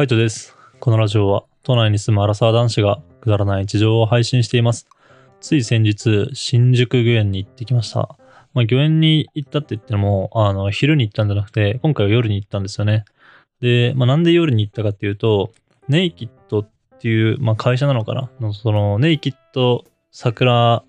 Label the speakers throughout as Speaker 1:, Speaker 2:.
Speaker 1: カイトです。このラジオは都内に住むアラサー男子がくだらない日常を配信しています。つい先日、新宿御苑に行ってきました。まあ、御苑に行ったって言っても、あの、昼に行ったんじゃなくて、今回は夜に行ったんですよね。で、まあ、なんで夜に行ったかっていうと、ネイキッドっていう、まあ、会社なのかな？のその、ネイキッド桜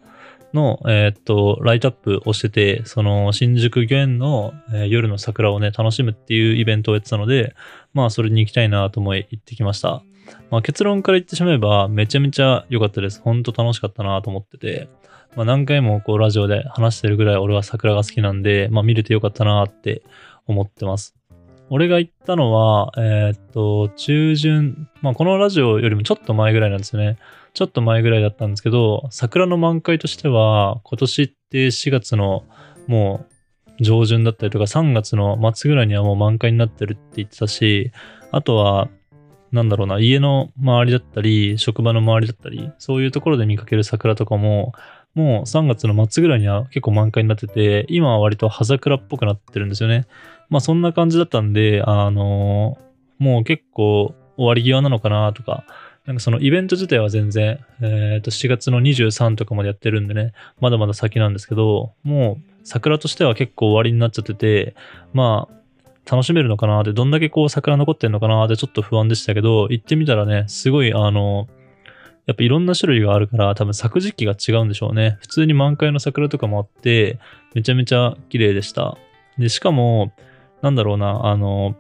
Speaker 1: の、えーっと、ライトアップをしてて、その、新宿御苑の、えー夜の桜をね、楽しむっていうイベントをやってたので、まあ、それに行きたいなと思い行ってきました。まあ、結論から言ってしまえば、めちゃめちゃ良かったです。ほんと楽しかったなと思ってて、まあ、何回もこう、ラジオで話してるぐらい俺は桜が好きなんで、まあ、見れてよかったなって思ってます。俺が行ったのは、えーっと、中旬、まあ、このラジオよりもちょっと前ぐらいなんですよね。ちょっと前ぐらいだったんですけど、桜の満開としては、今年って4月のもう上旬だったりとか、3月の末ぐらいにはもう満開になってるって言ってたし、あとは、なんだろうな、家の周りだったり、職場の周りだったり、そういうところで見かける桜とかも、もう3月の末ぐらいには結構満開になってて、今は割と葉桜っぽくなってるんですよね。まあそんな感じだったんで、あのもう結構終わり際なのかなとか、なんかそのイベント自体は全然、えっ、と4月の23とかまでやってるんでね、まだまだ先なんですけど、もう桜としては結構終わりになっちゃってて、まあ、楽しめるのかなって、どんだけこう桜残ってんのかなってちょっと不安でしたけど、行ってみたらね、すごいあの、やっぱいろんな種類があるから、多分咲く時期が違うんでしょうね。普通に満開の桜とかもあって、めちゃめちゃ綺麗でした。で、しかも、なんだろうな、あの、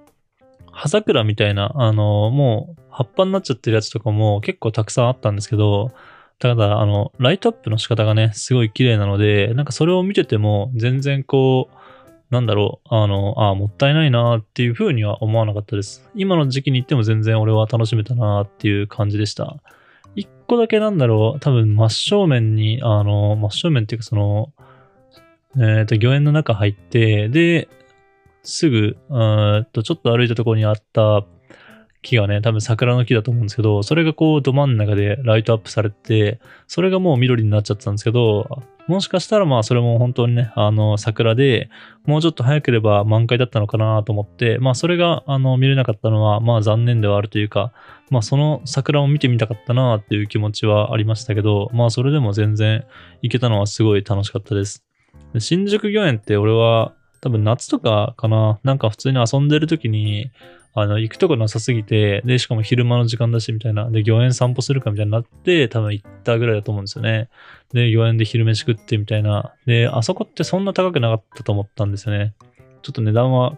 Speaker 1: 葉桜みたいな、あの、もう葉っぱになっちゃってるやつとかも結構たくさんあったんですけど、ただ、あの、ライトアップの仕方がね、すごい綺麗なので、なんかそれを見てても、全然こう、なんだろう、あの、あもったいないなっていう風には思わなかったです。今の時期に行っても全然俺は楽しめたなっていう感じでした。個だけなんだろう、多分真正面に、あの、真正面っていうかその、えっ、と、御苑の中入って、で、すぐ、うんと、ちょっと歩いたところにあった木がね、多分桜の木だと思うんですけど、それがこう、ど真ん中でライトアップされて、それがもう緑になっちゃったんですけど、もしかしたらまあそれも本当にね、あの、桜で、もうちょっと早ければ満開だったのかなと思って、まあそれが、あの、見れなかったのは、まあ残念ではあるというか、まあその桜を見てみたかったなっていう気持ちはありましたけど、まあそれでも全然行けたのはすごい楽しかったです。で新宿御苑って俺は多分夏とかかな、なんか普通に遊んでる時に、あの、行くとこなさすぎて、で、しかも昼間の時間だしみたいな、で、御苑散歩するかみたいになって、多分行ったぐらいだと思うんですよね。で、御苑で昼飯食ってみたいな。で、あそこってそんな高くなかったと思ったんですよね。ちょっと値段は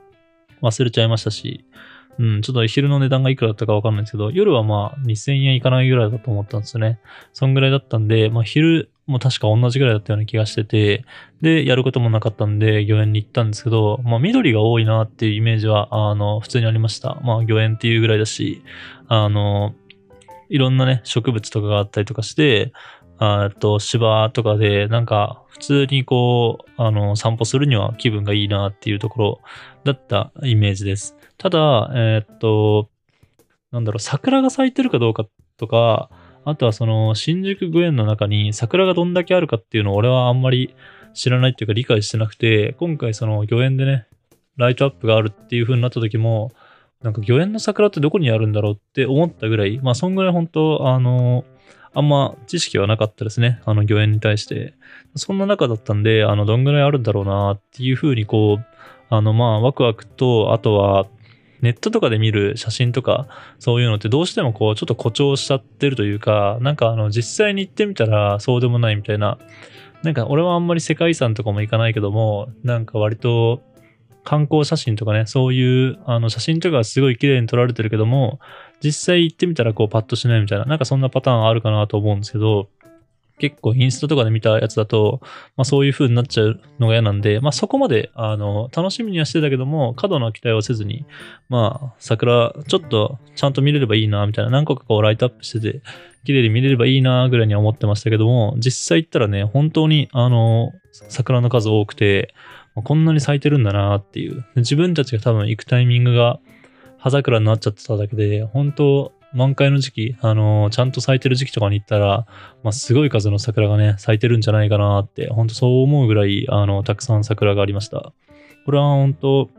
Speaker 1: 忘れちゃいましたし、うん、ちょっと昼の値段がいくらだったかわかんないですけど、夜はまあ2000円いかないぐらいだと思ったんですよね。そんぐらいだったんで、まあ昼もう確か同じぐらいだったような気がしてて、で、やることもなかったんで、御苑に行ったんですけど、まあ緑が多いなっていうイメージは、あの、普通にありました。まあ御苑っていうぐらいだし、あの、いろんなね、植物とかがあったりとかして、あーっと、芝とかで、なんか、普通にこう、あの、散歩するには気分がいいなっていうところだったイメージです。ただ、えーっと、なんだろう、桜が咲いてるかどうかとか、あとはその、新宿御苑の中に桜がどんだけあるかっていうのを俺はあんまり知らないっていうか理解してなくて、今回その御苑でね、ライトアップがあるっていう風になった時も、なんか御苑の桜ってどこにあるんだろうって思ったぐらい、まあそんぐらい本当、あの、あんま知識はなかったですね。あの御苑に対して。そんな中だったんで、あの、どんぐらいあるんだろうなっていう風にこう、あの、まあ、ワクワクと、あとは、ネットとかで見る写真とか、そういうのってどうしてもこう、ちょっと誇張しちゃってるというか、なんかあの、実際に行ってみたらそうでもないみたいな。なんか俺はあんまり世界遺産とかも行かないけども、なんか割と観光写真とかね、そういうあの写真とかすごい綺麗に撮られてるけども、実際行ってみたらこうパッとしないみたいな、なんかそんなパターンあるかなと思うんですけど、結構インスタとかで見たやつだと、まあそういう風になっちゃうのが嫌なんで、まあそこまで、あの、楽しみにはしてたけども、過度な期待をせずに、まあ桜、ちょっとちゃんと見れればいいな、みたいな、何個かこうライトアップしてて、綺麗に見れればいいな、ぐらいには思ってましたけども、実際行ったらね、本当に、あの、桜の数多くて、こんなに咲いてるんだなっていう。自分たちが多分行くタイミングが葉桜になっちゃってただけで、本当満開の時期、あのーちゃんと咲いてる時期とかに行ったら、まあ、すごい数の桜がね、咲いてるんじゃないかなって、本当そう思うぐらい、あの、たくさん桜がありました。これは本当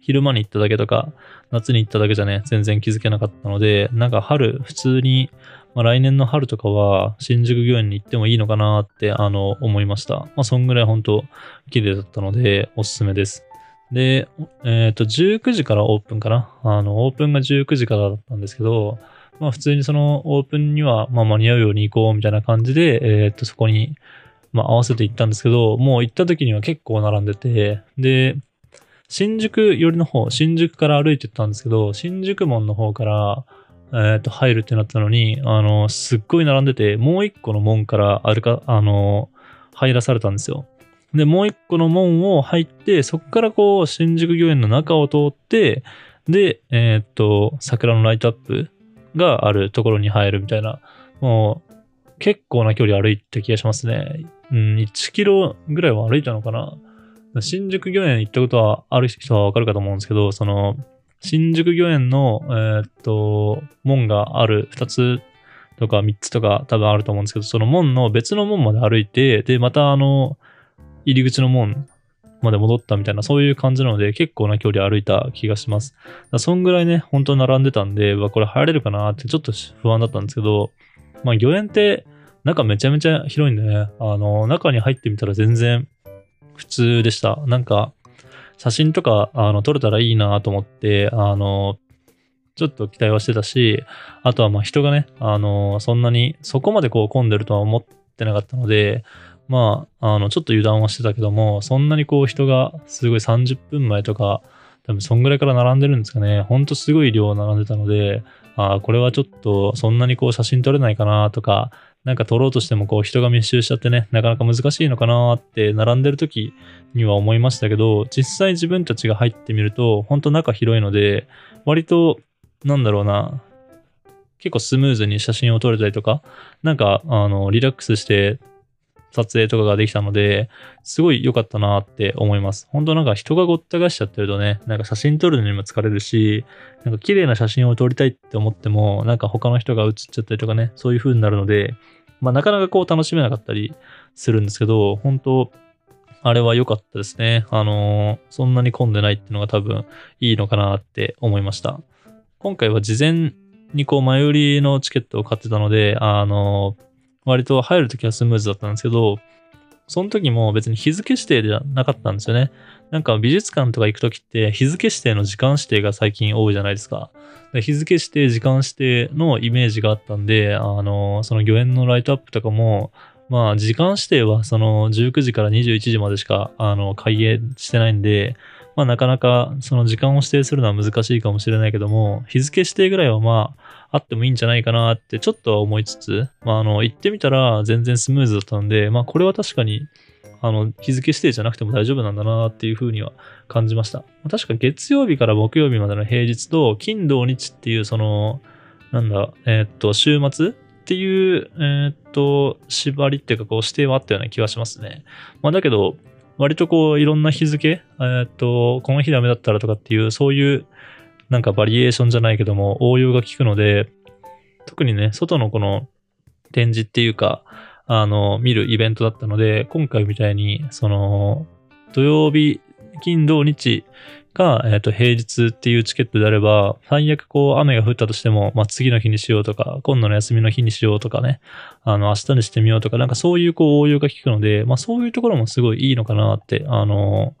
Speaker 1: 昼間に行っただけとか、夏に行っただけじゃね、全然気づけなかったので、なんか春、普通に、まあ、来年の春とかは新宿御苑に行ってもいいのかなって、あの、思いました。まあ、そんぐらい本当綺麗だったので、おすすめです。で、えっ、ー、と、19時からオープンかな。あの、オープンが19時からだったんですけど、まあ普通にそのオープンには、まあ間に合うように行こうみたいな感じで、えっ、ー、と、そこに、まあ合わせて行ったんですけど、もう行った時には結構並んでて、で、新宿寄りの方、新宿から歩いてったんですけど、新宿門の方から、えっ、ー、と、入るってなったのに、あの、すっごい並んでて、もう一個の門から歩か、あの、入らされたんですよ。で、もう一個の門を入って、そこからこう、新宿御苑の中を通って、で、えー、っと、桜のライトアップがあるところに入るみたいな、もう、結構な距離歩いた気がしますね。うん、1キロぐらいは歩いたのかな。新宿御苑行ったことはある人はわかるかと思うんですけど、その、新宿御苑の、えー、っと、門がある2つとか3つとか多分あると思うんですけど、その門の別の門まで歩いて、で、またあの、入り口の門まで戻ったみたいな、そういう感じなので、結構な距離歩いた気がします。そんぐらいね、本当並んでたんで、わこれ入れるかなってちょっと不安だったんですけど、まあ、御苑って中めちゃめちゃ広いんでね、あの、中に入ってみたら全然普通でした。なんか、写真とか、あの、撮れたらいいなと思って、あの、ちょっと期待はしてたし、あとはまあ人がね、あの、そんなに、そこまでこう混んでるとは思ってなかったので、まあ、あの、ちょっと油断はしてたけども、そんなにこう人がすごい30分前とか、多分そんぐらいから並んでるんですかね。ほんとすごい量並んでたので、ああ、これはちょっとそんなにこう写真撮れないかなとか、なんか撮ろうとしてもこう人が密集しちゃってね、なかなか難しいのかなって並んでる時には思いましたけど、実際自分たちが入ってみると、ほんと中広いので、割と、なんだろうな、結構スムーズに写真を撮れたりとか、なんか、あの、リラックスして撮影とかができたので、すごい良かったなって思います。本当なんか人がごった返しちゃってるとね、なんか写真撮るのにも疲れるし、なんか綺麗な写真を撮りたいって思っても、なんか他の人が写っちゃったりとかね、そういう風になるので、まあなかなかこう楽しめなかったりするんですけど、本当あれは良かったですね。あのー、そんなに混んでないっていうのが多分いいのかなって思いました。今回は事前にこう前売りのチケットを買ってたので、あのー割と入るときはスムーズだったんですけど、その時も別に日付指定ではなかったんですよね。なんか美術館とか行くときって日付指定の時間指定が最近多いじゃないですか。で日付指定、時間指定のイメージがあったんで、あの、その御苑のライトアップとかも、まあ時間指定はその19時から21時までしか、あの、開営してないんで、まあなかなかその時間を指定するのは難しいかもしれないけども、日付指定ぐらいはまああってもいいんじゃないかなってちょっとは思いつつ、まああの行ってみたら全然スムーズだったんで、まあこれは確かにあの日付指定じゃなくても大丈夫なんだなっていうふうには感じました。確か月曜日から木曜日までの平日と金土日っていうその、なんだ、えー、っと、週末っていう、えー、っと、縛りっていうかこう指定はあったような気がしますね。まあだけど、割とこう、いろんな日付、えー、っと、この日ダメだったらとかっていう、そういう、なんかバリエーションじゃないけども、応用が効くので、特にね、外のこの展示っていうか、あの、見るイベントだったので、今回みたいに、その、土曜日、金、土、日が、えっ、ー、と、平日っていうチケットであれば、最悪こう、雨が降ったとしても、まあ、次の日にしようとか、今度の休みの日にしようとかね、あの、明日にしてみようとか、なんかそういうこう、応用が効くので、まあ、そういうところもすごいいいのかなって、あの、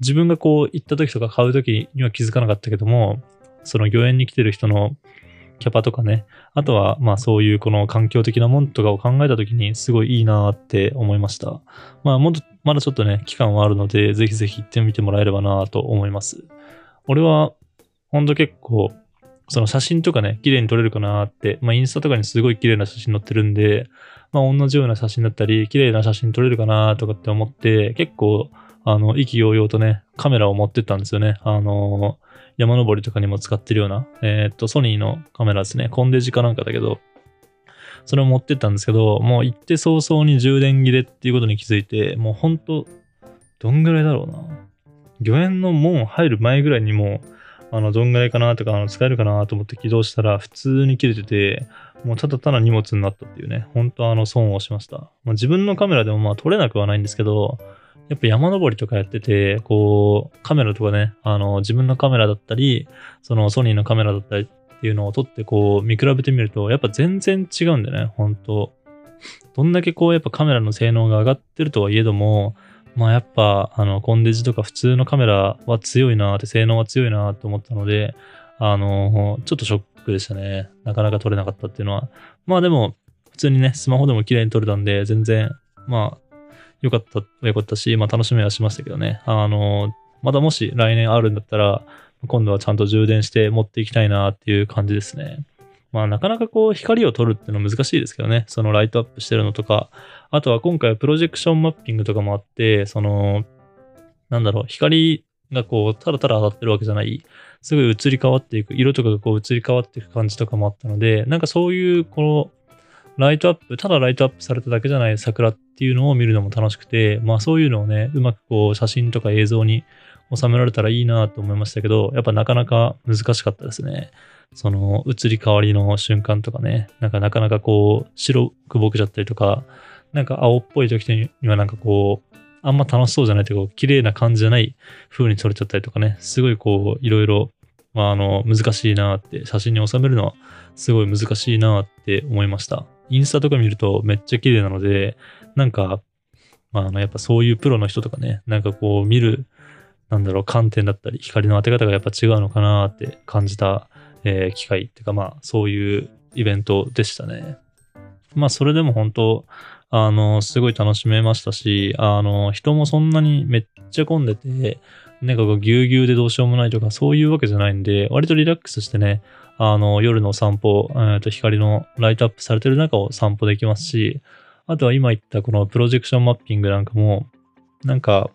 Speaker 1: 自分がこう、行った時とか買う時には気づかなかったけども、その御苑に来てる人のキャパとかね、あとは、まあそういうこの環境的なもんとかを考えたときにすごいいいなって思いました。まあもっと、まだちょっとね、期間はあるので、ぜひぜひ行ってみてもらえればなと思います。俺は、ほんと結構、その写真とかね、綺麗に撮れるかなって、まあインスタとかにすごい綺麗な写真載ってるんで、まあ同じような写真だったり、綺麗な写真撮れるかなとかって思って、結構、あの、意気揚々とね、カメラを持ってったんですよね。あの山登りとかにも使ってるような、えっ、と、ソニーのカメラですね。コンデジかなんかだけど、それを持ってったんですけど、もう行って早々に充電切れっていうことに気づいて、もうほんと、どんぐらいだろうな。御苑の門入る前ぐらいにもう、あの、どんぐらいかなとか、あの、使えるかなと思って起動したら、普通に切れてて、もうただただ荷物になったっていうね、本当あの、損をしました。まあ、自分のカメラでもまあ撮れなくはないんですけど、やっぱ山登りとかやってて、こう、カメラとかね、あの、自分のカメラだったり、そのソニーのカメラだったりっていうのを撮ってこう見比べてみると、やっぱ全然違うんだよね、本当どんだけこうやっぱカメラの性能が上がってるとはいえども、まあやっぱあのコンデジとか普通のカメラは強いなって、性能は強いなって思ったので、あの、ちょっとショックでしたね。なかなか撮れなかったっていうのは。まあでも、普通にね、スマホでも綺麗に撮れたんで、全然、まあ、良かった良かったし、まあ楽しみはしましたけどね。あの、まだもし来年あるんだったら、今度はちゃんと充電して持っていきたいなっていう感じですね。まあなかなかこう光を取るっていうのは難しいですけどね。そのライトアップしてるのとか。あとは今回はプロジェクションマッピングとかもあって、その、なんだろう、光がこう、ただただ当たってるわけじゃない、すごい移り変わっていく、色とかがこう移り変わっていく感じとかもあったので、なんかそういう、この、ライトアップ、ただライトアップされただけじゃない桜っていうのを見るのも楽しくて、まあそういうのをね、うまくこう写真とか映像に収められたらいいなと思いましたけど、やっぱなかなか難しかったですね。その移り変わりの瞬間とかね、なんかなかなかこう白くぼけちゃったりとか、なんか青っぽい時にはなんかこう、あんま楽しそうじゃないというか、綺麗な感じじゃない風に撮れちゃったりとかね、すごいこう、いろいろ、まあ、あの、難しいなって、写真に収めるのはすごい難しいなって思いました。インスタとか見るとめっちゃ綺麗なので、なんか、まあ、あの、やっぱそういうプロの人とかね、なんかこう見る、なんだろう、観点だったり、光の当て方がやっぱ違うのかなって感じた、えー、機会っていうか、まあ、そういうイベントでしたね。まあ、それでも本当、あの、すごい楽しめましたし、あの、人もそんなにめっちゃ混んでて、なんかこう、ぎゅうぎゅうでどうしようもないとか、そういうわけじゃないんで、割とリラックスしてね、あの、夜の散歩、えー、と光のライトアップされてる中を散歩できますし、あとは今言ったこのプロジェクションマッピングなんかも、なんか、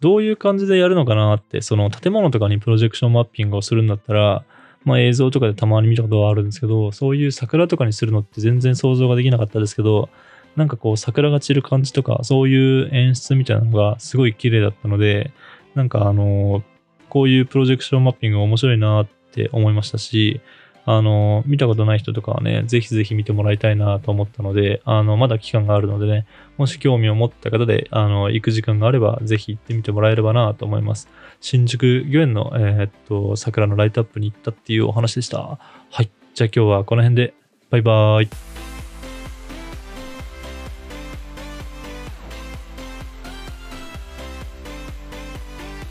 Speaker 1: どういう感じでやるのかなって、その建物とかにプロジェクションマッピングをするんだったら、まあ映像とかでたまに見たことはあるんですけど、そういう桜とかにするのって全然想像ができなかったですけど、なんかこう桜が散る感じとか、そういう演出みたいなのがすごい綺麗だったので、なんかあの、こういうプロジェクションマッピング面白いなっって思いましたし、あの、見たことない人とかはね、ぜひぜひ見てもらいたいなと思ったので、あの、まだ期間があるのでね、もし興味を持った方で、あの、行く時間があれば、ぜひ行ってみてもらえればなと思います。新宿御苑の、えー、っと、桜のライトアップに行ったっていうお話でした。はい。じゃあ今日はこの辺で、バイバーイ。